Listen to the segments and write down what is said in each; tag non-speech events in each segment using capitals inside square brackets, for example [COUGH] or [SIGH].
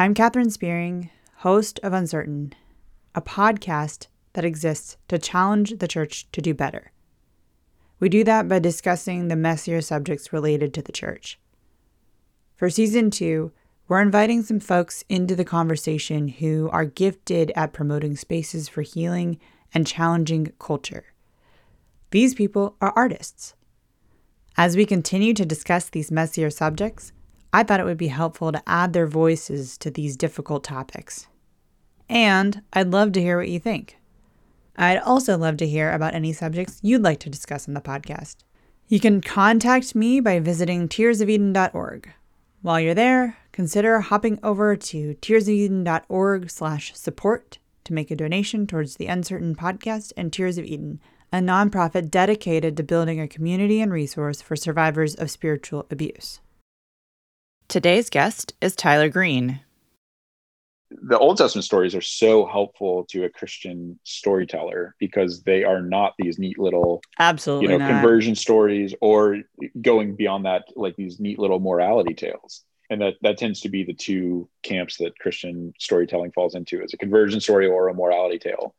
I'm Katherine Spearing, host of Uncertain, a podcast that exists to challenge the church to do better. We do that by discussing the messier subjects related to the church. For season two, we're inviting some folks into the conversation who are gifted at promoting spaces for healing and challenging culture. These people are artists. As we continue to discuss these messier subjects, I thought it would be helpful to add their voices to these difficult topics. And I'd love to hear what you think. I'd also love to hear about any subjects you'd like to discuss on the podcast. You can contact me by visiting tearsofeden.org. While you're there, consider hopping over to tearsofeden.org slash support to make a donation towards the Uncertain Podcast and Tears of Eden, a nonprofit dedicated to building a community and resource for survivors of spiritual abuse. Today's guest is Tyler Green. The Old Testament stories are so helpful to a Christian storyteller because they are not these neat little absolutely you know not. conversion stories or going beyond that like these neat little morality tales and that that tends to be the two camps that christian storytelling falls into is a conversion story or a morality tale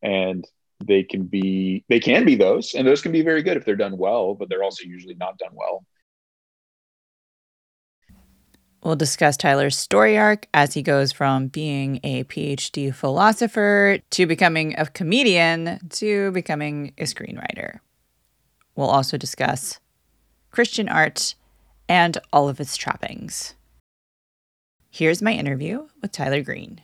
and they can be they can be those and those can be very good if they're done well but they're also usually not done well We'll discuss Tyler's story arc as he goes from being a PhD philosopher to becoming a comedian to becoming a screenwriter. We'll also discuss Christian art and all of its trappings. Here's my interview with Tyler Green.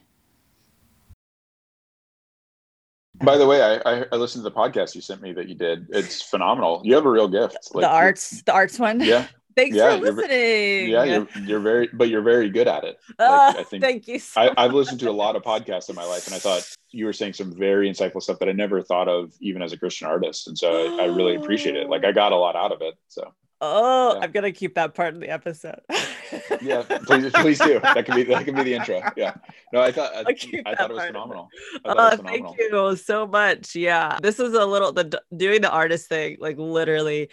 by the way I, I listened to the podcast you sent me that you did it's phenomenal you have a real gift the arts, the arts one. yeah Thanks Yeah, for you're listening. yeah you're, you're very but you're very good at it [LAUGHS] Ah, Like, i think thank you. So I, I've listened to a lot of podcasts in my life, and I thought you were saying some very insightful stuff that I never thought of, even as a Christian artist. And so I, I really appreciate it. Like I got a lot out of it. So Oh, Yeah. I'm gonna keep that part in the episode. [LAUGHS] yeah, please, please do. That can be that can be the intro. Yeah. No, I thought I, I thought it was phenomenal. I thought Oh, it was thank you so much. Yeah, this is a little the doing the artist thing. Like literally,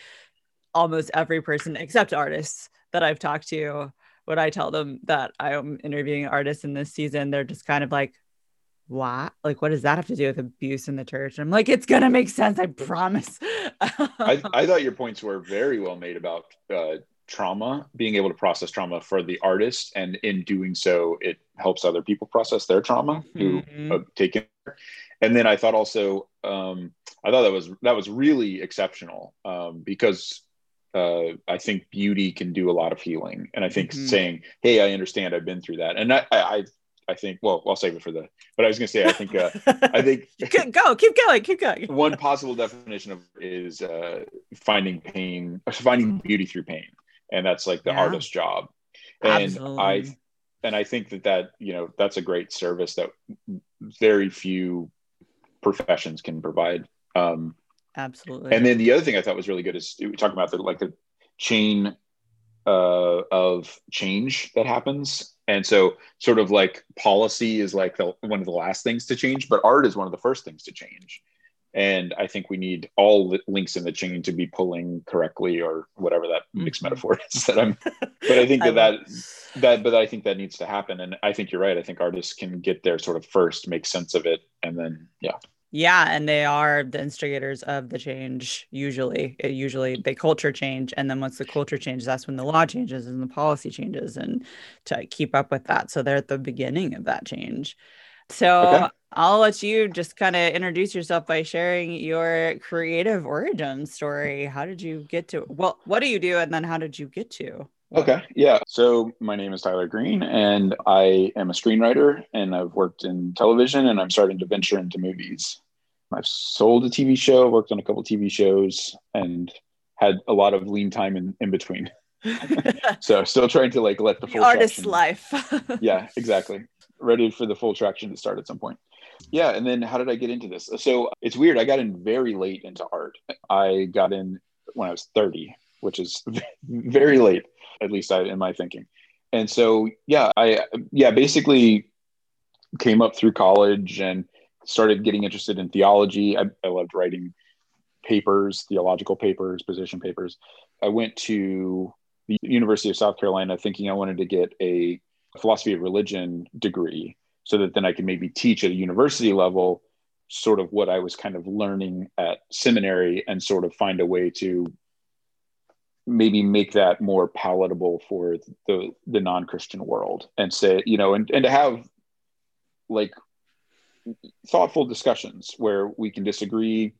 almost every person except artists that I've talked to, when I tell them that I'm interviewing artists in this season, they're just kind of like, "What? Like, what does that have to do with abuse in the church?" And I'm like, "It's gonna make sense. I promise." I, [LAUGHS] I thought your points were very well made about uh, trauma, being able to process trauma for the artist, and in doing so, it helps other people process their trauma who Mhm. have taken. And then I thought also, um, I thought that was that was really exceptional um, because uh, I think beauty can do a lot of healing, and I think Mhm. saying, "Hey, I understand. I've been through that," and I, I, I think, well, I'll save it for the. But I was going to say, I think, uh, I [LAUGHS] think go, keep going, keep going. [LAUGHS] one possible definition of is uh, finding pain, finding beauty through pain, and that's like the Yeah. artist's job. And Absolutely. I, and I think that that you know that's a great service that very few professions can provide. Um, Absolutely. and then the other thing I thought was really good is we talking about the like the chain uh, of change that happens. And so, sort of like policy is like the, one of the last things to change, but art is one of the first things to change. And I think we need all li- links in the chain to be pulling correctly, or whatever that mixed Mhm. metaphor [LAUGHS] is that I'm. But I think [LAUGHS] that that that, but I think that needs to happen. And I think you're right. I think artists can get there sort of first, make sense of it, and then yeah, Yeah, and they are the instigators of the change. Usually, it usually they culture change, and then once the culture changes, that's when the law changes and the policy changes, and to keep up with that, so they're at the beginning of that change. So Okay. I'll let you just kind of introduce yourself by sharing your creative origin story. How did you get to? Well, what do you do, and then how did you get to? Okay. Yeah. So my name is Tyler Green, and I am a screenwriter, and I've worked in television, and I'm starting to venture into movies. I've sold a TV show, worked on a couple TV shows, and had a lot of lean time in, in between. [LAUGHS] So still trying to like let the the full artist's traction- life. [LAUGHS] yeah, exactly. Ready for the full traction to start at some point. Yeah, and then how did I get into this? So it's weird. I got in very late into art. I got in when I was 30, which is [LAUGHS] very late, at least I, in my thinking. And so, yeah, I yeah basically came up through college and started getting interested in theology. I, I loved writing papers, theological papers, position papers. I went to the University of South Carolina thinking I wanted to get a philosophy of religion degree so that then I could maybe teach at a university level sort of what I was kind of learning at seminary and sort of find a way to maybe make that more palatable for the the non-christian world and say you know and, and to have like thoughtful discussions where we can disagree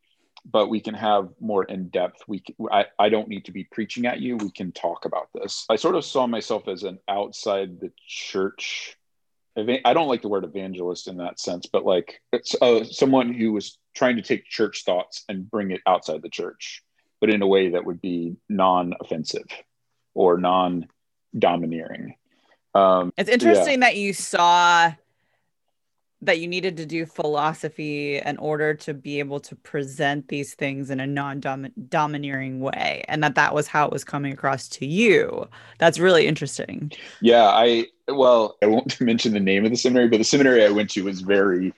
but we can have more in depth. We can, I, I don't need to be preaching at you. We can talk about this. I sort of saw myself as an outside the church i don't like the word evangelist in that sense but like it's uh, someone who was trying to take church thoughts and bring it outside the church but in a way that would be non-offensive or non-domineering. Um, it's interesting yeah. that you saw that you needed to do philosophy in order to be able to present these things in a non-domineering way and that that was how it was coming across to you. That's really interesting. Yeah i well i won't [LAUGHS] mention the name of the seminary but the seminary i went to was very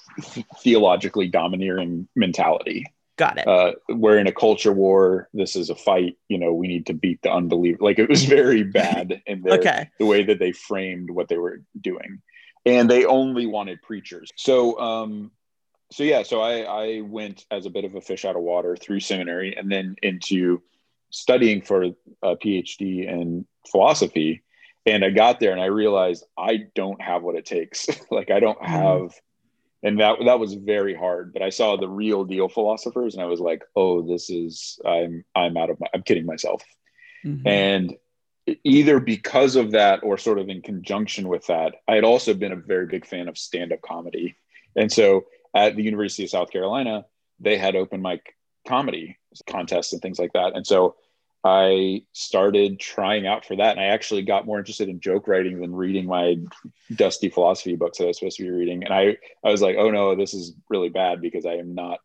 [LAUGHS] theologically domineering mentality got it uh, we're in a culture war this is a fight you know we need to beat the unbeliever like it was very [LAUGHS] bad in their, okay. the way that they framed what they were doing and they only wanted preachers. So, um, so yeah, so I, I went as a bit of a fish out of water through seminary and then into studying for a PhD in philosophy. And I got there and I realized I don't have what it takes. [LAUGHS] like I don't mm-hmm. have, mm. And that that was very hard. But I saw the real deal philosophers, and I was like, oh, this is I'm I'm out of my I'm kidding myself. Mm-hmm. And either because of that or sort of in conjunction with that, I had also been a very big fan of stand up comedy. And so at the University of South Carolina, they had open mic comedy contests and things like that. And so I started trying out for that. And I actually got more interested in joke writing than reading my dusty philosophy books that I was supposed to be reading. And I, I was like, oh no, this is really bad because I am not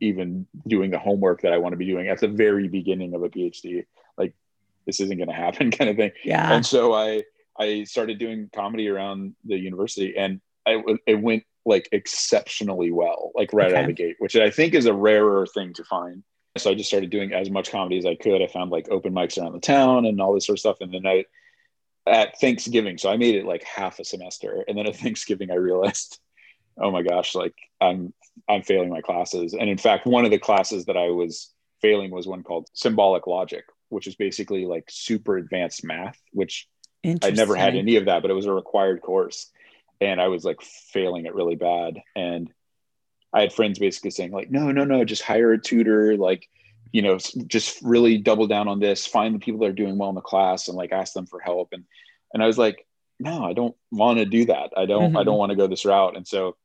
even doing the homework that I want to be doing at the very beginning of a PhD. Like this isn't going to happen [LAUGHS] kind of thing. Yeah. And so I, I started doing comedy around the university and I, it went like exceptionally well, like right okay. out of the gate, which I think is a rarer thing to find. So I just started doing as much comedy as I could. I found like open mics around the town and all this sort of stuff. And then I, at Thanksgiving, so I made it like half a semester. And then at [LAUGHS] Thanksgiving, I realized, oh my gosh, like I'm, I'm failing my classes. And in fact, one of the classes that I was failing was one called symbolic logic, which is basically like super advanced math, which I never had any of that, but it was a required course. And I was like failing it really bad. And I had friends basically saying, like, no, no, no, just hire a tutor, like, you know, just really double down on this, find the people that are doing well in the class and like ask them for help. And and I was like, no, I don't want to do that. I don't, mm-hmm. I don't want to go this route. And so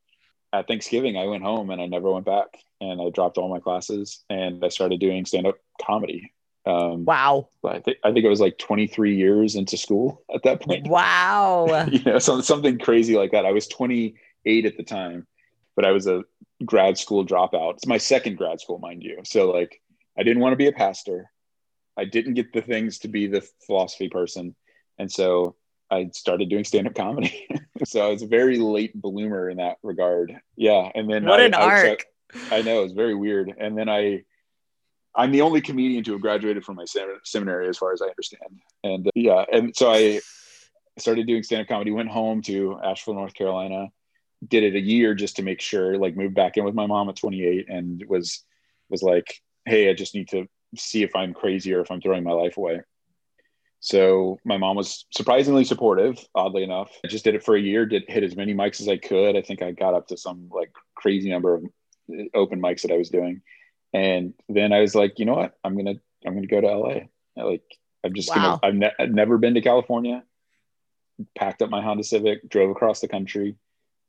at Thanksgiving, I went home and I never went back and I dropped all my classes and I started doing stand-up comedy um, wow. I think I think it was like 23 years into school at that point. Wow. [LAUGHS] you know, so, something crazy like that. I was 28 at the time, but I was a grad school dropout. It's my second grad school, mind you. So like, I didn't want to be a pastor. I didn't get the things to be the philosophy person, and so I started doing stand up comedy. [LAUGHS] so I was a very late bloomer in that regard. Yeah, and then what I, an I, arc. I know it's very weird, and then I I'm the only comedian to have graduated from my seminary, as far as I understand. And uh, yeah, and so I started doing stand up comedy. Went home to Asheville, North Carolina. Did it a year just to make sure. Like moved back in with my mom at 28, and was was like, hey, I just need to see if I'm crazy or if I'm throwing my life away. So my mom was surprisingly supportive, oddly enough. I just did it for a year, did hit as many mics as I could. I think I got up to some like crazy number of uh, open mics that I was doing. And then I was like, you know what? I'm gonna I'm gonna go to LA. Like I'm just wow. gonna. I've, ne- I've never been to California. Packed up my Honda Civic, drove across the country,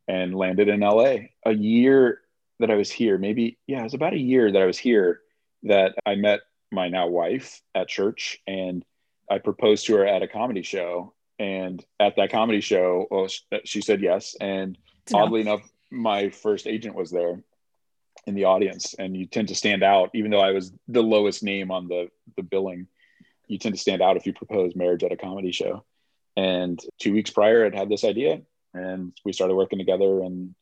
and landed in LA. A year that I was here, maybe yeah, it was about a year that I was here. That I met my now wife at church, and I proposed to her at a comedy show. And at that comedy show, well, she said yes. And oddly enough, my first agent was there in the audience and you tend to stand out even though i was the lowest name on the the billing you tend to stand out if you propose marriage at a comedy show and two weeks prior i'd had this idea and we started working together and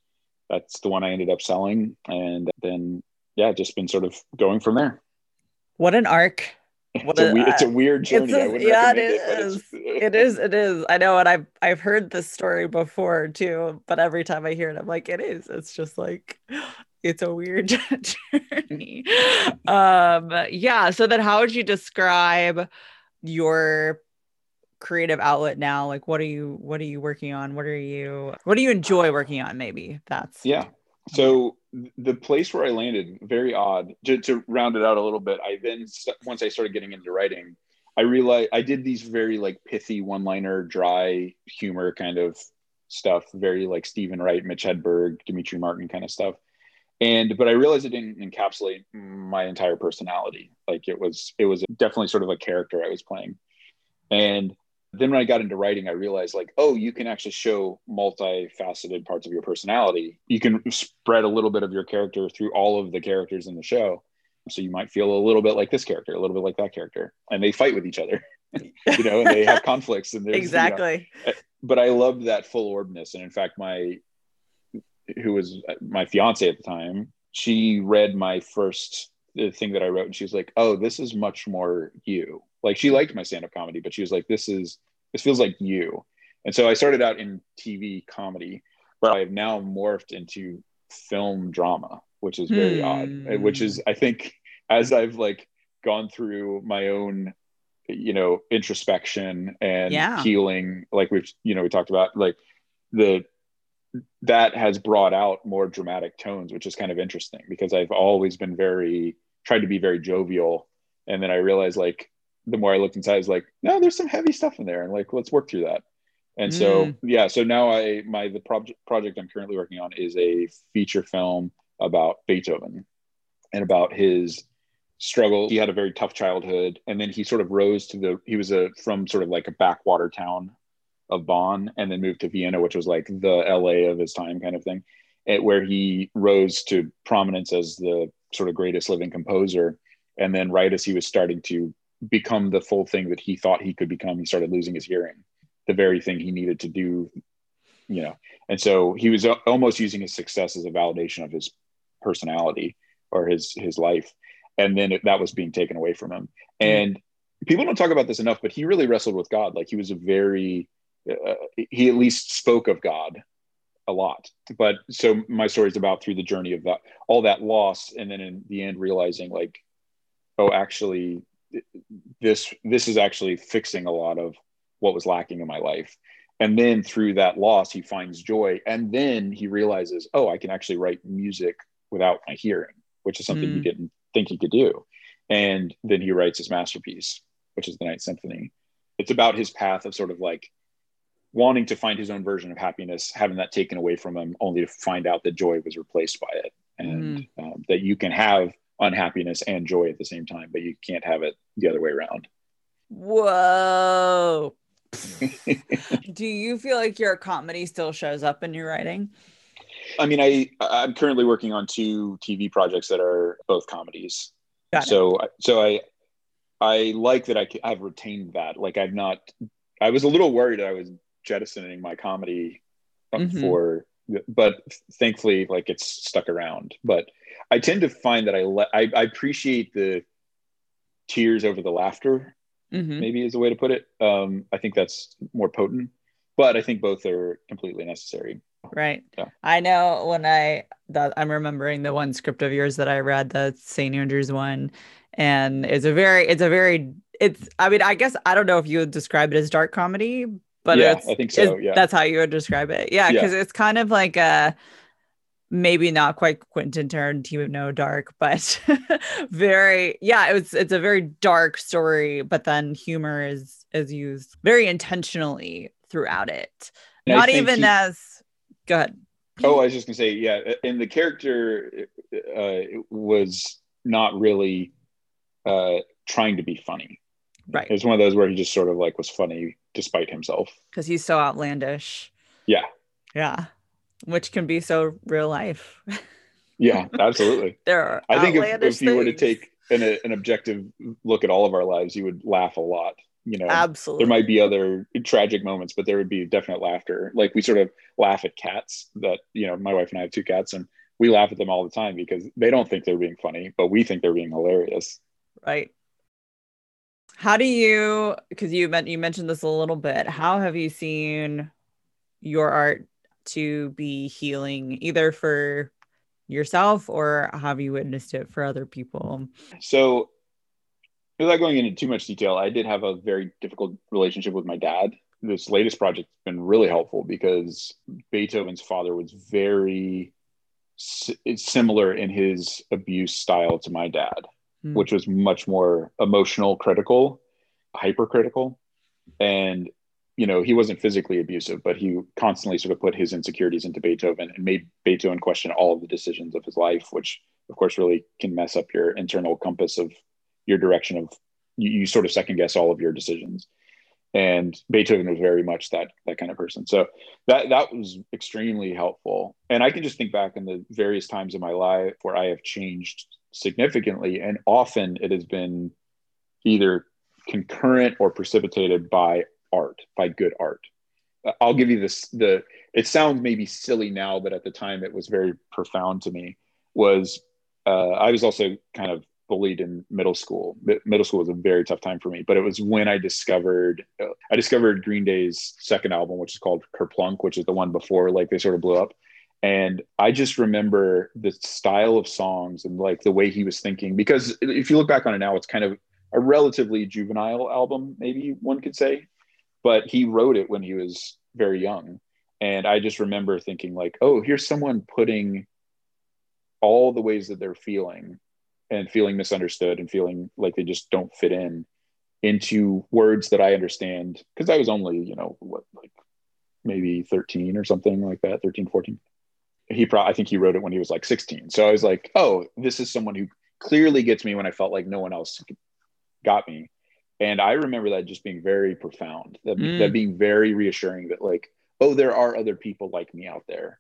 that's the one i ended up selling and then yeah just been sort of going from there what an arc [LAUGHS] it's, a, it's a weird journey. A, yeah, it is. It, [LAUGHS] it is. It is. I know, and I've I've heard this story before too. But every time I hear it, I'm like, it is. It's just like [GASPS] it's a weird [LAUGHS] journey. um, yeah. So then, how would you describe your creative outlet now? Like, what are you what are you working on? What are you what do you enjoy uh, working on? Maybe that's yeah. So the place where I landed, very odd. To, to round it out a little bit, I then once I started getting into writing, I realized I did these very like pithy one-liner, dry humor kind of stuff, very like Steven Wright, Mitch Hedberg, Demetri Martin kind of stuff. And but I realized it didn't encapsulate my entire personality. Like it was, it was definitely sort of a character I was playing. And then when I got into writing, I realized like, oh, you can actually show multifaceted parts of your personality. You can spread a little bit of your character through all of the characters in the show. So you might feel a little bit like this character, a little bit like that character, and they fight with each other, [LAUGHS] you know, and they have [LAUGHS] conflicts and there's exactly. You know, uh, but I loved that full orbness, and in fact, my who was my fiance at the time, she read my first the thing that I wrote, and she was like, "Oh, this is much more you." Like she liked my stand-up comedy, but she was like, "This is this feels like you." And so I started out in TV comedy, but I have now morphed into film drama, which is very hmm. odd. Which is, I think, as I've like gone through my own, you know, introspection and yeah. healing, like we've, you know, we talked about, like the that has brought out more dramatic tones, which is kind of interesting because I've always been very tried to be very jovial, and then I realized like the more I looked inside, I was like, no, there's some heavy stuff in there, and like let's work through that. And mm. so yeah, so now I my the project project I'm currently working on is a feature film about Beethoven and about his struggle. He had a very tough childhood, and then he sort of rose to the. He was a from sort of like a backwater town of Bonn, and then moved to Vienna, which was like the LA of his time, kind of thing, where he rose to prominence as the sort of greatest living composer. And then, right as he was starting to become the full thing that he thought he could become, he started losing his hearing, the very thing he needed to do, you know. And so he was almost using his success as a validation of his personality or his his life, and then that was being taken away from him. Mm-hmm. And people don't talk about this enough, but he really wrestled with God. Like he was a very uh, he at least spoke of God a lot. But so my story is about through the journey of that all that loss, and then in the end realizing like, oh, actually, this this is actually fixing a lot of what was lacking in my life. And then through that loss, he finds joy, and then he realizes, oh, I can actually write music without my hearing, which is something mm. he didn't think he could do. And then he writes his masterpiece, which is the Ninth Symphony. It's about his path of sort of like wanting to find his own version of happiness, having that taken away from him, only to find out that joy was replaced by it, and mm. um, that you can have unhappiness and joy at the same time, but you can't have it the other way around. Whoa. [LAUGHS] Do you feel like your comedy still shows up in your writing? I mean, I I'm currently working on two TV projects that are both comedies. so so I I like that I I've retained that. Like I've not. I was a little worried I was jettisoning my comedy mm-hmm. for but thankfully like it's stuck around but i tend to find that i le- I, I appreciate the tears over the laughter mm-hmm. maybe is a way to put it um i think that's more potent but i think both are completely necessary right yeah. i know when i that i'm remembering the one script of yours that i read the st andrews one and it's a very it's a very it's i mean i guess i don't know if you would describe it as dark comedy but yeah, I think so. Yeah, that's how you would describe it. Yeah, because yeah. it's kind of like a maybe not quite Quentin Tarantino no dark, but [LAUGHS] very yeah. It's it's a very dark story, but then humor is is used very intentionally throughout it. And not even he, as go ahead. Oh, I was just gonna say yeah, and the character uh, was not really uh, trying to be funny. Right. It's one of those where he just sort of like was funny despite himself. Because he's so outlandish. Yeah. Yeah. Which can be so real life. [LAUGHS] yeah, absolutely. there are. I think if, if you were to take an, an objective look at all of our lives, you would laugh a lot. You know, absolutely. There might be other tragic moments, but there would be definite laughter. Like we sort of laugh at cats that, you know, my wife and I have two cats and we laugh at them all the time because they don't think they're being funny, but we think they're being hilarious. Right. How do you because you meant you mentioned this a little bit, how have you seen your art to be healing either for yourself or have you witnessed it for other people? So without going into too much detail, I did have a very difficult relationship with my dad. This latest project has been really helpful because Beethoven's father was very similar in his abuse style to my dad, mm. which was much more emotional, critical, hypercritical. And you know, he wasn't physically abusive, but he constantly sort of put his insecurities into Beethoven and made Beethoven question all of the decisions of his life, which of course really can mess up your internal compass of your direction of you, you sort of second guess all of your decisions. And Beethoven was very much that that kind of person. So that that was extremely helpful. And I can just think back in the various times in my life where I have changed significantly, and often it has been either concurrent or precipitated by art, by good art. I'll give you this the it sounds maybe silly now, but at the time it was very profound to me. Was uh, I was also kind of bullied in middle school. Middle school was a very tough time for me, but it was when I discovered uh, I discovered Green Day's second album, which is called Kerplunk, which is the one before like they sort of blew up. And I just remember the style of songs and like the way he was thinking. Because if you look back on it now, it's kind of a relatively juvenile album, maybe one could say. But he wrote it when he was very young. And i just remember thinking like oh here's someone putting all the ways that they're feeling and feeling misunderstood and feeling like they just don't fit in into words that i understand. Because i was only you know what like maybe 13 or something like that 13 14 he probably i think he wrote it when he was like 16 so i was like oh this is someone who clearly gets me when i felt like no one else got me. And i remember that just being very profound that, mm. that being very reassuring that like oh there are other people like me out there.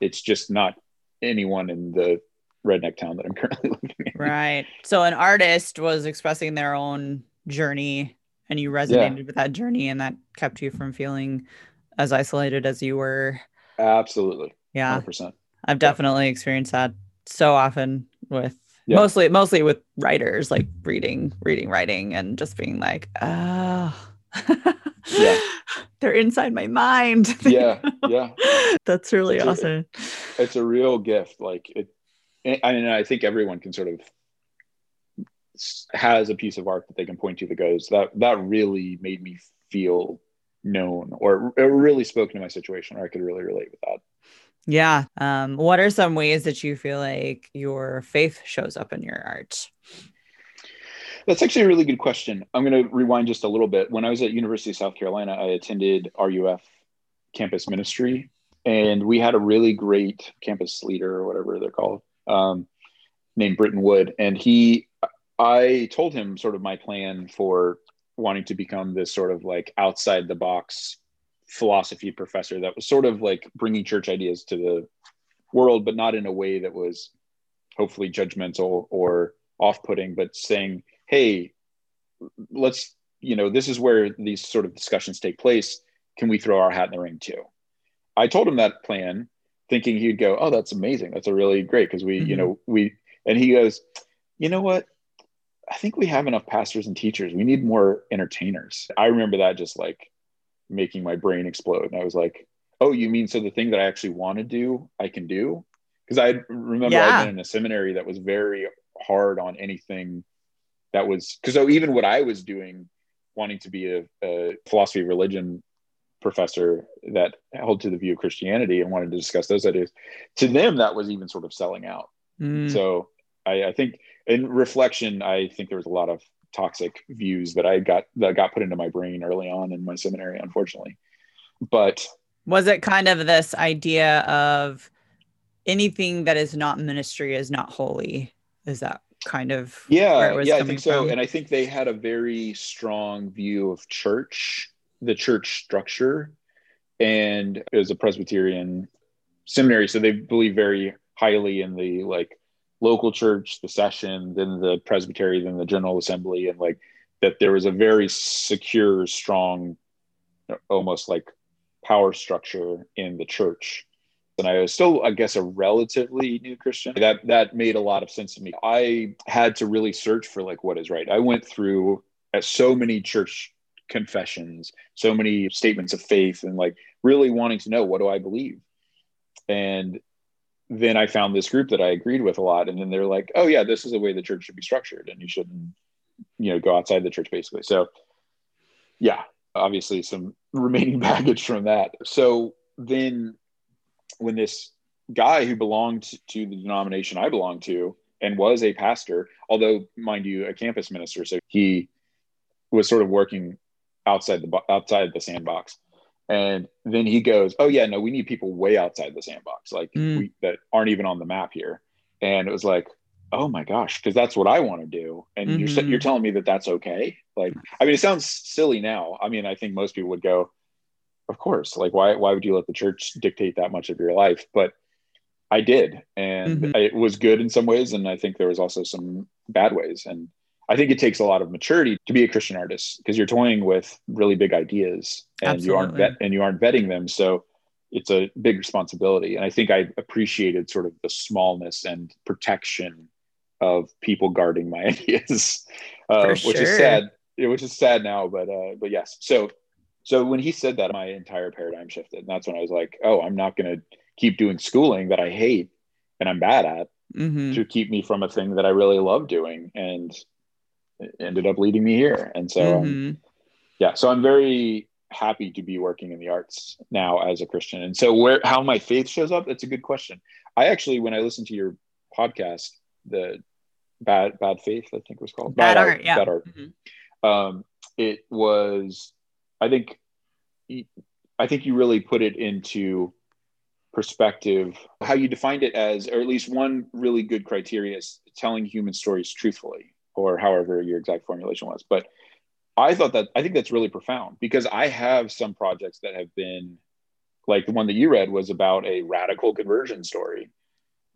It's just not anyone in the redneck town that i'm [LAUGHS] currently living in. Right. So an artist was expressing their own journey and you resonated yeah. with that journey and that kept you from feeling as isolated as you were. Absolutely yeah 100%. i've definitely yeah. experienced that so often with yeah. mostly mostly with writers like reading reading writing and just being like oh yeah [LAUGHS] they're inside my mind [LAUGHS] yeah yeah that's really it's awesome a, it's a real gift like it I mean, I think everyone can sort of has a piece of art that they can point to that goes that that really made me feel known or it really spoke to my situation or I could really relate with that. Yeah. Um, what are some ways that you feel like your faith shows up in your art? That's actually a really good question. I'm going to rewind just a little bit. When I was at University of South Carolina, I attended RUF campus ministry, and we had a really great campus leader or whatever they're called, um, named Britton Wood. And he, I told him sort of my plan for wanting to become this sort of like outside the box philosophy professor that was sort of like bringing church ideas to the world, but not in a way that was hopefully judgmental or off putting, but saying, hey, let's, you know, this is where these sort of discussions take place. Can we throw our hat in the ring too? I told him that plan, thinking he'd go, oh, that's amazing. That's a really great because we, mm-hmm. you know, we, and he goes, you know what? I think we have enough pastors and teachers. We need more entertainers. I remember that just like making my brain explode. And I was like, oh, you mean so the thing that I actually want to do, I can do? Because I remember yeah. I'd been in a seminary that was very hard on anything that was, because so even what I was doing, wanting to be a, a philosophy of religion professor that held to the view of Christianity and wanted to discuss those ideas, to them, that was even sort of selling out. Mm. So I, I think in reflection, I think there was a lot of toxic views that I got that got put into my brain early on in my seminary, unfortunately. But was it kind of this idea of anything that is not ministry is not holy? Is that kind of yeah yeah i think so from? and i think they had a very strong view of church the church structure and it was a presbyterian seminary so they believe very highly in the like local church, the session, then the presbytery, then the general assembly, and like that there was a very secure, strong, almost like power structure in the church. And I was still, I guess, a relatively new Christian. That that made a lot of sense to me. I had to really search for like what is right. I went through at so many church confessions, so many statements of faith, and like really wanting to know what do I believe. And then I found this group that I agreed with a lot, and then they're like, "Oh yeah, this is the way the church should be structured, and you shouldn't, you know, go outside the church basically." So, yeah, obviously some [LAUGHS] remaining baggage from that. So then, when this guy who belonged to the denomination I belonged to and was a pastor, although mind you, a campus minister, so he was sort of working outside the outside the sandbox. And then he goes, "Oh yeah, no, we need people way outside the sandbox, like mm. we, that aren't even on the map here." And it was like, "Oh my gosh," because that's what I want to do. And mm-hmm. you're you're telling me that that's okay? Like, I mean, it sounds silly now. I mean, I think most people would go, "Of course." Like, why why would you let the church dictate that much of your life? But I did, and mm-hmm. it was good in some ways, and I think there was also some bad ways. And I think it takes a lot of maturity to be a Christian artist because you're toying with really big ideas and Absolutely. you aren't vet- and you aren't vetting them. So it's a big responsibility. And I think I appreciated sort of the smallness and protection of people guarding my [LAUGHS] ideas, uh, which sure. is sad. Which is sad now, but uh, but yes. So so when he said that, my entire paradigm shifted, and that's when I was like, oh, I'm not going to keep doing schooling that I hate and I'm bad at mm-hmm. to keep me from a thing that I really love doing. And ended up leading me here. And so, um, mm-hmm. um, yeah, so I'm very happy to be working in the arts now as a Christian. And so, where how my faith shows up, that's a good question. I actually, when I listened to your podcast, the bad bad faith, I think it was called bad, bad art, art, yeah, bad art. Mm-hmm. Um, it was, I think, I think you really put it into perspective how you defined it as or at least one really good criteria is telling human stories truthfully or however your exact formulation was. But I thought that I think that's really profound because I have some projects that have been like the one that you read was about a radical conversion story.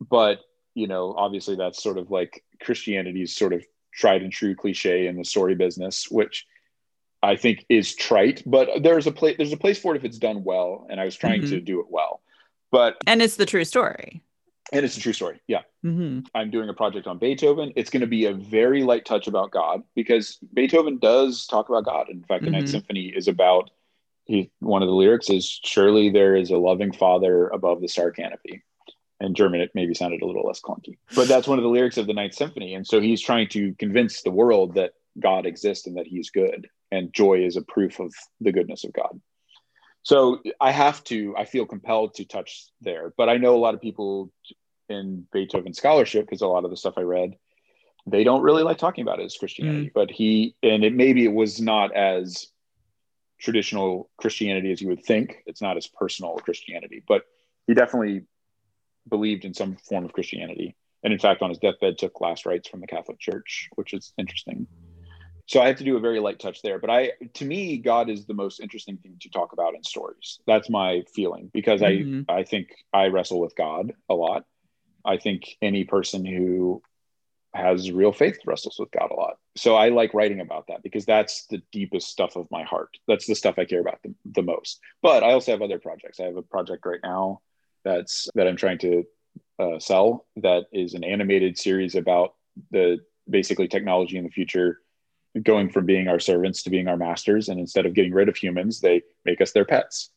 But, you know, obviously that's sort of like Christianity's sort of tried and true cliche in the story business, which I think is trite, but there's a place there's a place for it if it's done well. And I was trying mm-hmm. to do it well. But and it's the true story and it's a true story. Yeah. Mm-hmm. I'm doing a project on Beethoven. It's going to be a very light touch about God because Beethoven does talk about God. In fact, the mm-hmm. Ninth Symphony is about he, one of the lyrics is surely there is a loving father above the star canopy. In German, it maybe sounded a little less clunky, but that's one of the lyrics of the Ninth Symphony. And so he's trying to convince the world that God exists and that he's good. And joy is a proof of the goodness of God. So I have to, I feel compelled to touch there. But I know a lot of people in Beethoven scholarship, because a lot of the stuff I read, they don't really like talking about it as Christianity. Mm. But he, and it maybe it was not as traditional Christianity as you would think. It's not as personal Christianity, but he definitely believed in some form of Christianity. And in fact, on his deathbed, took last rites from the Catholic Church, which is interesting so I have to do a very light touch there. But I, to me, God is the most interesting thing to talk about in stories. That's my feeling because mm-hmm. I, I think I wrestle with God a lot. I think any person who has real faith wrestles with God a lot. So I like writing about that because that's the deepest stuff of my heart. That's the stuff I care about the, the most. But I also have other projects. I have a project right now that's that I'm trying to uh, sell that is an animated series about the basically technology in the future going from being our servants to being our masters. And instead of getting rid of humans, they make us their pets.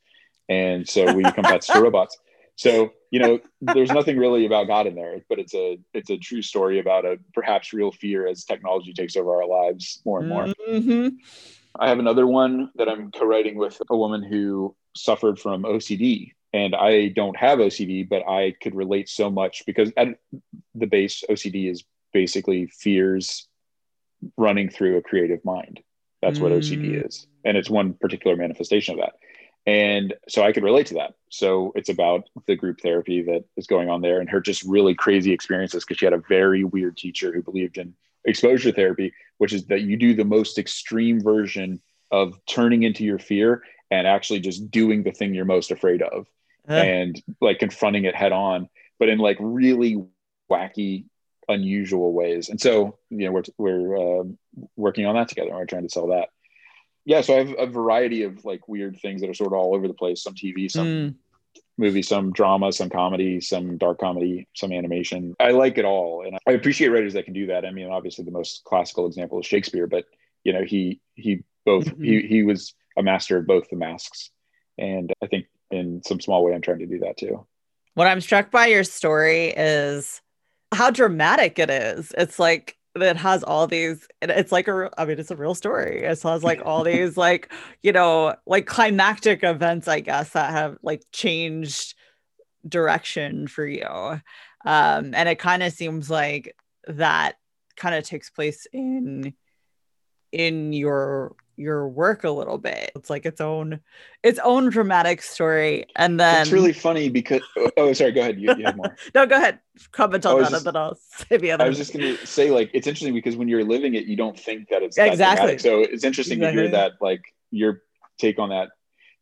And so we become pets to [LAUGHS] robots. So, you know, there's nothing really about God in there, but it's a it's a true story about a perhaps real fear as technology takes over our lives more and more. Mm-hmm. I have another one that I'm co-writing with a woman who suffered from OCD. And I don't have OCD, but I could relate so much because at the base, OCD is basically fears running through a creative mind. That's what OCD mm. is. And it's one particular manifestation of that. And so I could relate to that. So it's about the group therapy that is going on there and her just really crazy experiences because she had a very weird teacher who believed in exposure therapy, which is that you do the most extreme version of turning into your fear and actually just doing the thing you're most afraid of uh. and like confronting it head on, but in like really wacky unusual ways. And so, you know, we're, we're uh, working on that together. We're trying to sell that. Yeah. So I have a variety of like weird things that are sort of all over the place. Some TV, some mm. movie, some drama, some comedy, some dark comedy, some animation. I like it all. And I appreciate writers that can do that. I mean, obviously the most classical example is Shakespeare, but you know he he both mm-hmm. he he was a master of both the masks, and I think in some small way I'm trying to do that too. What I'm struck by your story is how dramatic it is. It's like it has all these it's like a i mean it's a real story it has like all these like you know like climactic events i guess that have like changed direction for you um and it kind of seems like that kind of takes place in in your your work a little bit. It's like its own its own dramatic story. And then it's really funny because oh, oh sorry, go ahead. You, you have more. [LAUGHS] no, go ahead. Comment on that, just, and then I'll say the other. I was just gonna say, like, it's interesting because when you're living it, you don't think that it's exactly. That so it's interesting exactly. to hear that, like, your take on that.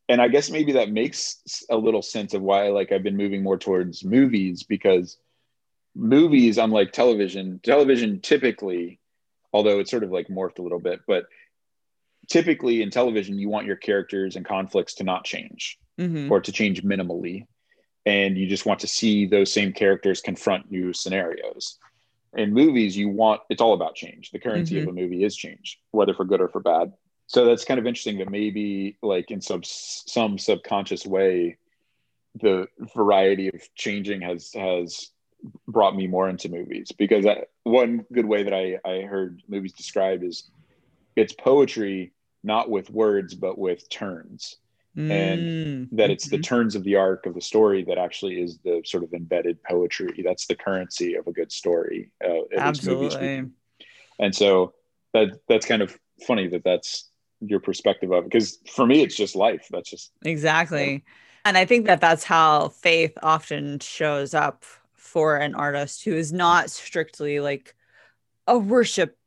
And I guess maybe that makes a little sense of why, like, I've been moving more towards movies because movies, unlike television, television typically, although it's sort of like morphed a little bit, but typically in television you want your characters and conflicts to not change mm-hmm. or to change minimally. And you just want to see those same characters confront new scenarios. In movies you want it's all about change. The currency mm-hmm. of a movie is change whether for good or for bad. So that's kind of interesting that maybe like in some some subconscious way the variety of changing has has brought me more into movies. Because I, one good way that I, I heard movies described is it's poetry not with words but with turns. Mm. and that it's the mm-hmm. turns of the arc of the story that actually is the sort of embedded poetry. That's the currency of a good story uh, absolutely. and so that that's kind of funny that that's your perspective of it because for me it's just life. That's just exactly. and i think that that's how faith often shows up for an artist who is not strictly like a worship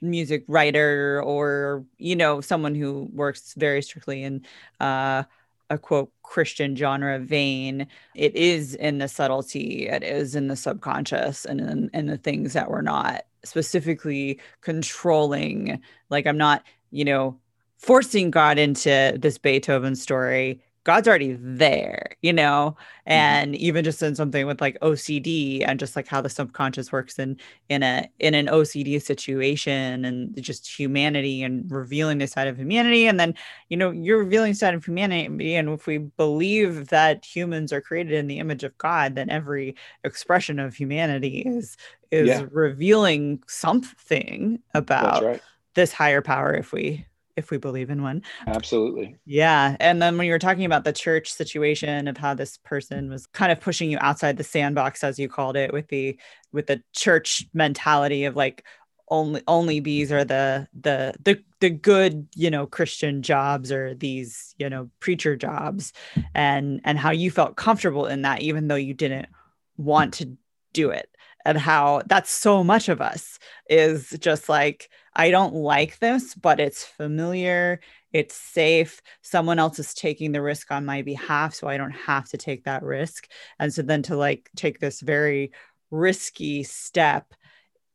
music writer or you know someone who works very strictly in uh, a quote christian genre vein. It is in the subtlety it is in the subconscious and in, in the things that we're not specifically controlling. Like i'm not you know forcing god into this beethoven story God's already there, you know, mm-hmm. and mm-hmm. even just in something with like OCD and just like how the subconscious works in in a in an OCD situation and just humanity and revealing the side of humanity, and then you know you're revealing side of humanity, and if we believe that humans are created in the image of God, then every expression of humanity is is yeah. revealing something about right. this higher power if we if we believe in one. Absolutely. Yeah. And then when you were talking about the church situation of how this person was kind of pushing you outside the sandbox, as you called it, with the with the church mentality of like only only these are the the the the good you know christian jobs or these you know preacher jobs and and how you felt comfortable in that even though you didn't want to do it and how that's so much of us is just like I don't like this, but it's familiar, it's safe. Someone else is taking the risk on my behalf, so I don't have to take that risk. And so then to like take this very risky step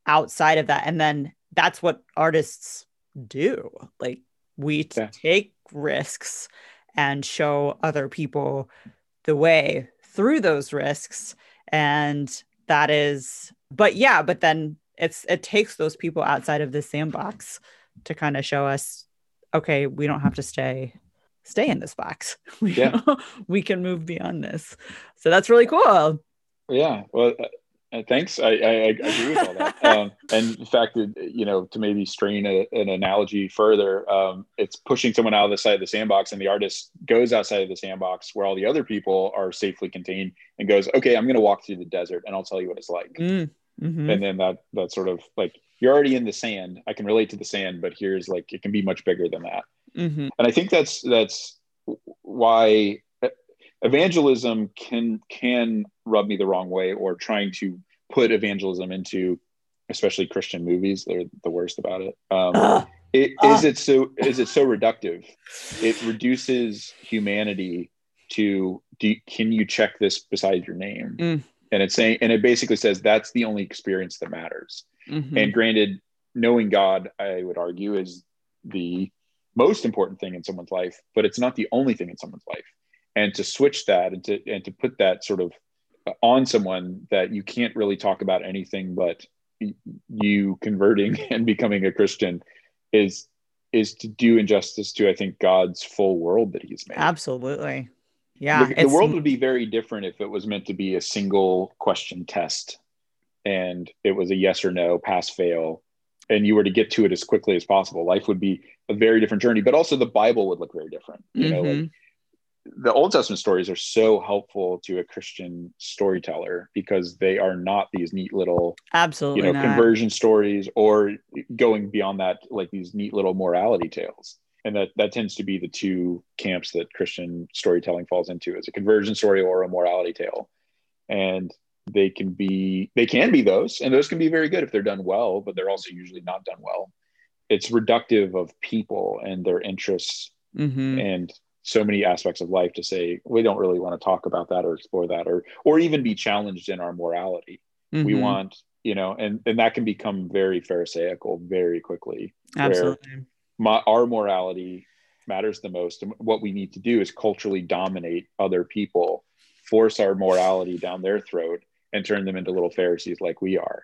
outside of that and then that's what artists do. Like we yeah. take risks and show other people the way through those risks and that is but yeah but then it's it takes those people outside of the sandbox to kind of show us okay we don't have to stay stay in this box. [LAUGHS] We, yeah. [LAUGHS] we can move beyond this. So that's really cool. Yeah. Well uh, uh thanks. I, I, I, agree with all that. [LAUGHS] Um, and in fact you know to maybe strain a, an analogy further um, it's pushing someone out of the side of the sandbox and the artist goes outside of the sandbox where all the other people are safely contained and goes okay i'm going to walk through the desert and i'll tell you what it's like. Mm. Mm-hmm. And then that that sort of like you're already in the sand. I can relate to the sand, but here's like it can be much bigger than that. Mm-hmm. And I think that's that's why evangelism can can rub me the wrong way or trying to put evangelism into especially christian movies they're the worst about it um [GASPS] uh, it, uh. It so is it so reductive it reduces humanity to do, can you check this beside your name mm and it's saying and it basically says that's the only experience that matters mm-hmm. and granted knowing god i would argue is the most important thing in someone's life but it's not the only thing in someone's life and to switch that and to and to put that sort of on someone that you can't really talk about anything but you converting [LAUGHS] and becoming a christian is is to do injustice to I think God's full world that He's made. Absolutely. Yeah. The, the world would be very different if it was meant to be a single question test and it was a yes or no, pass fail, and you were to get to it as quickly as possible. Life would be a very different journey, but also the Bible would look very different. You mm-hmm. know, like the Old Testament stories are so helpful to a Christian storyteller because they are not these neat little absolutely you know not. conversion stories or going beyond that like these neat little morality tales and that that tends to be the two camps that christian storytelling falls into. As a conversion story or a morality tale. And they can be they can be those and those can be very good if they're done well but they're also usually not done well. It's reductive of people and their interests mm-hmm. and so many aspects of life to say we don't really want to talk about that or explore that or or even be challenged in our morality. Mm-hmm. we want you know and and that can become very pharisaical very quickly absolutely my, our morality matters the most. And what we need to do is culturally dominate other people force our morality down their throat and turn them into little pharisees like we are.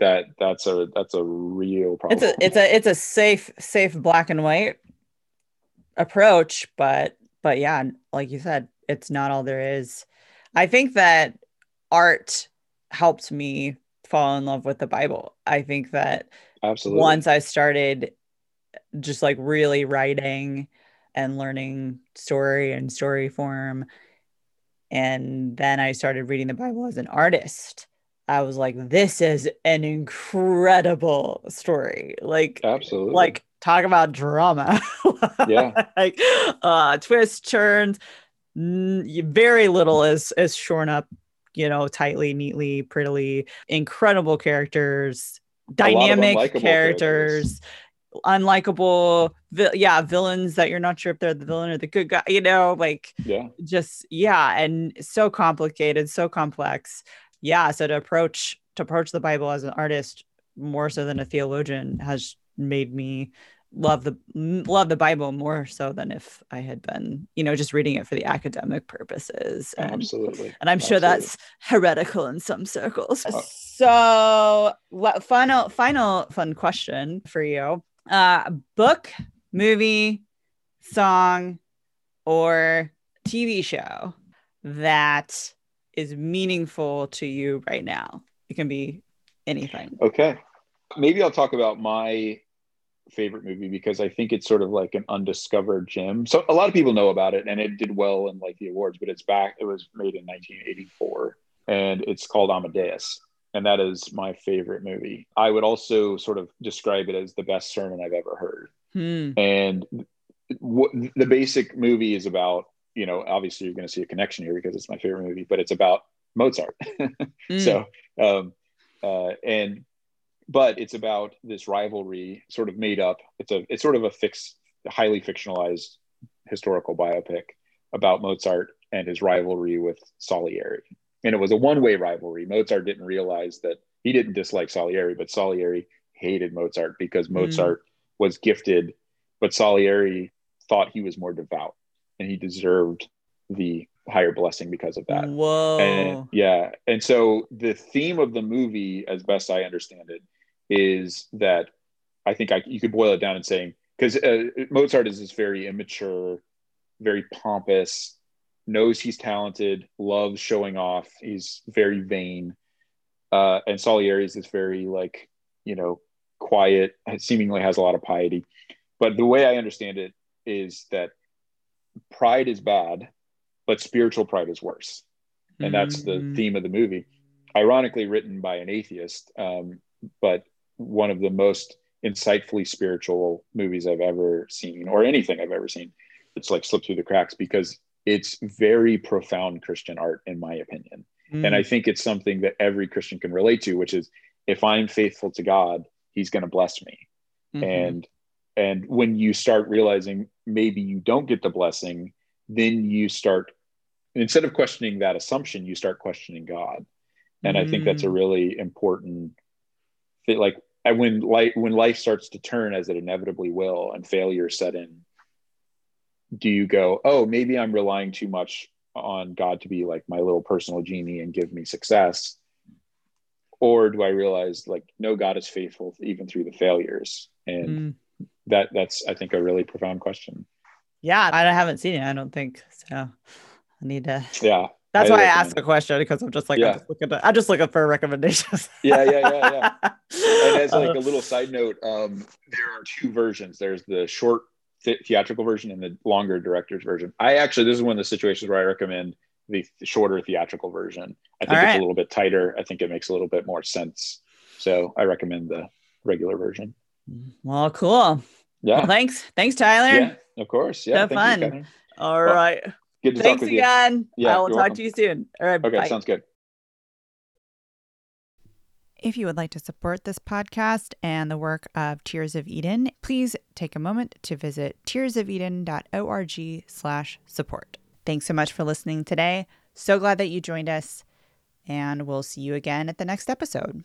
That that's a that's a real problem. It's a it's a it's a safe safe black and white approach but but yeah like you said it's not all there is. I think that art helped me fall in love with the bible. I think that absolutely. once i started just like really writing and learning story and story form. And then I started reading the Bible as an artist. I was like, this is an incredible story. Like, absolutely. Like, talk about drama. [LAUGHS] yeah. like, uh, twists, turns. Very little is is shorn up, you know, tightly, neatly, prettily. Incredible characters, dynamic characters. characters unlikable vi- yeah villains that you're not sure if they're the villain or the good guy you know like yeah. just yeah and so complicated so complex. Yeah so to approach to approach the bible as an artist more so than a theologian has made me love the love the bible more so than if i had been you know just reading it for the academic purposes. And, absolutely. and i'm sure that's heretical in some circles. Uh, so final final fun question for you uh, book, movie, song, or TV show that is meaningful to you right now. It can be anything. Okay. Maybe I'll talk about my favorite movie because I think it's sort of like an undiscovered gem. So a lot of people know about it and it did well in like the awards, but it's back. It was made in 1984 and it's called Amadeus and that is my favorite movie. I would also sort of describe it as the best sermon I've ever heard. Hmm. And the basic movie is about, you know, obviously you're going to see a connection here because it's my favorite movie, but it's about Mozart. [LAUGHS] mm. So, um, uh, and but it's about this rivalry, sort of made up. It's a it's sort of a fixed, highly fictionalized historical biopic about Mozart and his rivalry with Salieri and it was a one-way rivalry. Mozart didn't realize that he didn't dislike Salieri, but Salieri hated Mozart because hmm. Mozart mm. was gifted, but Salieri thought he was more devout and he deserved the higher blessing because of that. Whoa. And yeah. And so the theme of the movie, as best I understand it, is that I think I, you could boil it down in saying, because uh, Mozart is this very immature, very pompous, knows he's talented, loves showing off. He's very vain. Uh, and Salieri is this very like, you know, quiet, seemingly has a lot of piety. But the way I understand it is that pride is bad, but spiritual pride is worse. And that's the mm-hmm. theme of the movie. Ironically written by an atheist, um, but one of the most insightfully spiritual movies I've ever seen, or anything I've ever seen. It's like slipped through the cracks because it's very profound Christian art, in my opinion. Mm. And I think it's something that every Christian can relate to, which is if I'm faithful to God, He's going to bless me. Mm-hmm. And and when you start realizing maybe you don't get the blessing, then you start instead of questioning that assumption, you start questioning God. And mm. I think that's a mm. really important thing. Like when life when life starts to turn as it inevitably will, and failure set in, do you go, oh, maybe I'm relying too much on God to be like my little personal genie and give me success? Or do I realize like, no, God is faithful even through the failures and mm. that that's I think a really profound question. Yeah, I haven't seen it. I don't think so. I need to. Yeah, that's why I asked the question because I'm just like yeah. I'm just looking. To, I'm just looking for recommendations. [LAUGHS] yeah, yeah, yeah, yeah. and as like a [LAUGHS] little side note, um, there are two versions. There's the short theatrical version and the longer director's version. I actually this is one of the situations where I recommend the shorter theatrical version. I think right. it's a little bit tighter. I think it makes a little bit more sense. So I recommend the regular version. Well, cool. Yeah. Well, thanks. Thanks, Tyler. Yeah, of course. Yeah. Have fun. You, All well, right. Good to Thanks talk with again. you. Yeah, I will talk welcome. to you soon. All right. Okay, bye. sounds good. If you would like to support this podcast and the work of Tears of Eden, please take a moment to visit tearsofeden.org slash support. Thanks so much for listening today. So glad that you joined us, and we'll see you again at the next episode.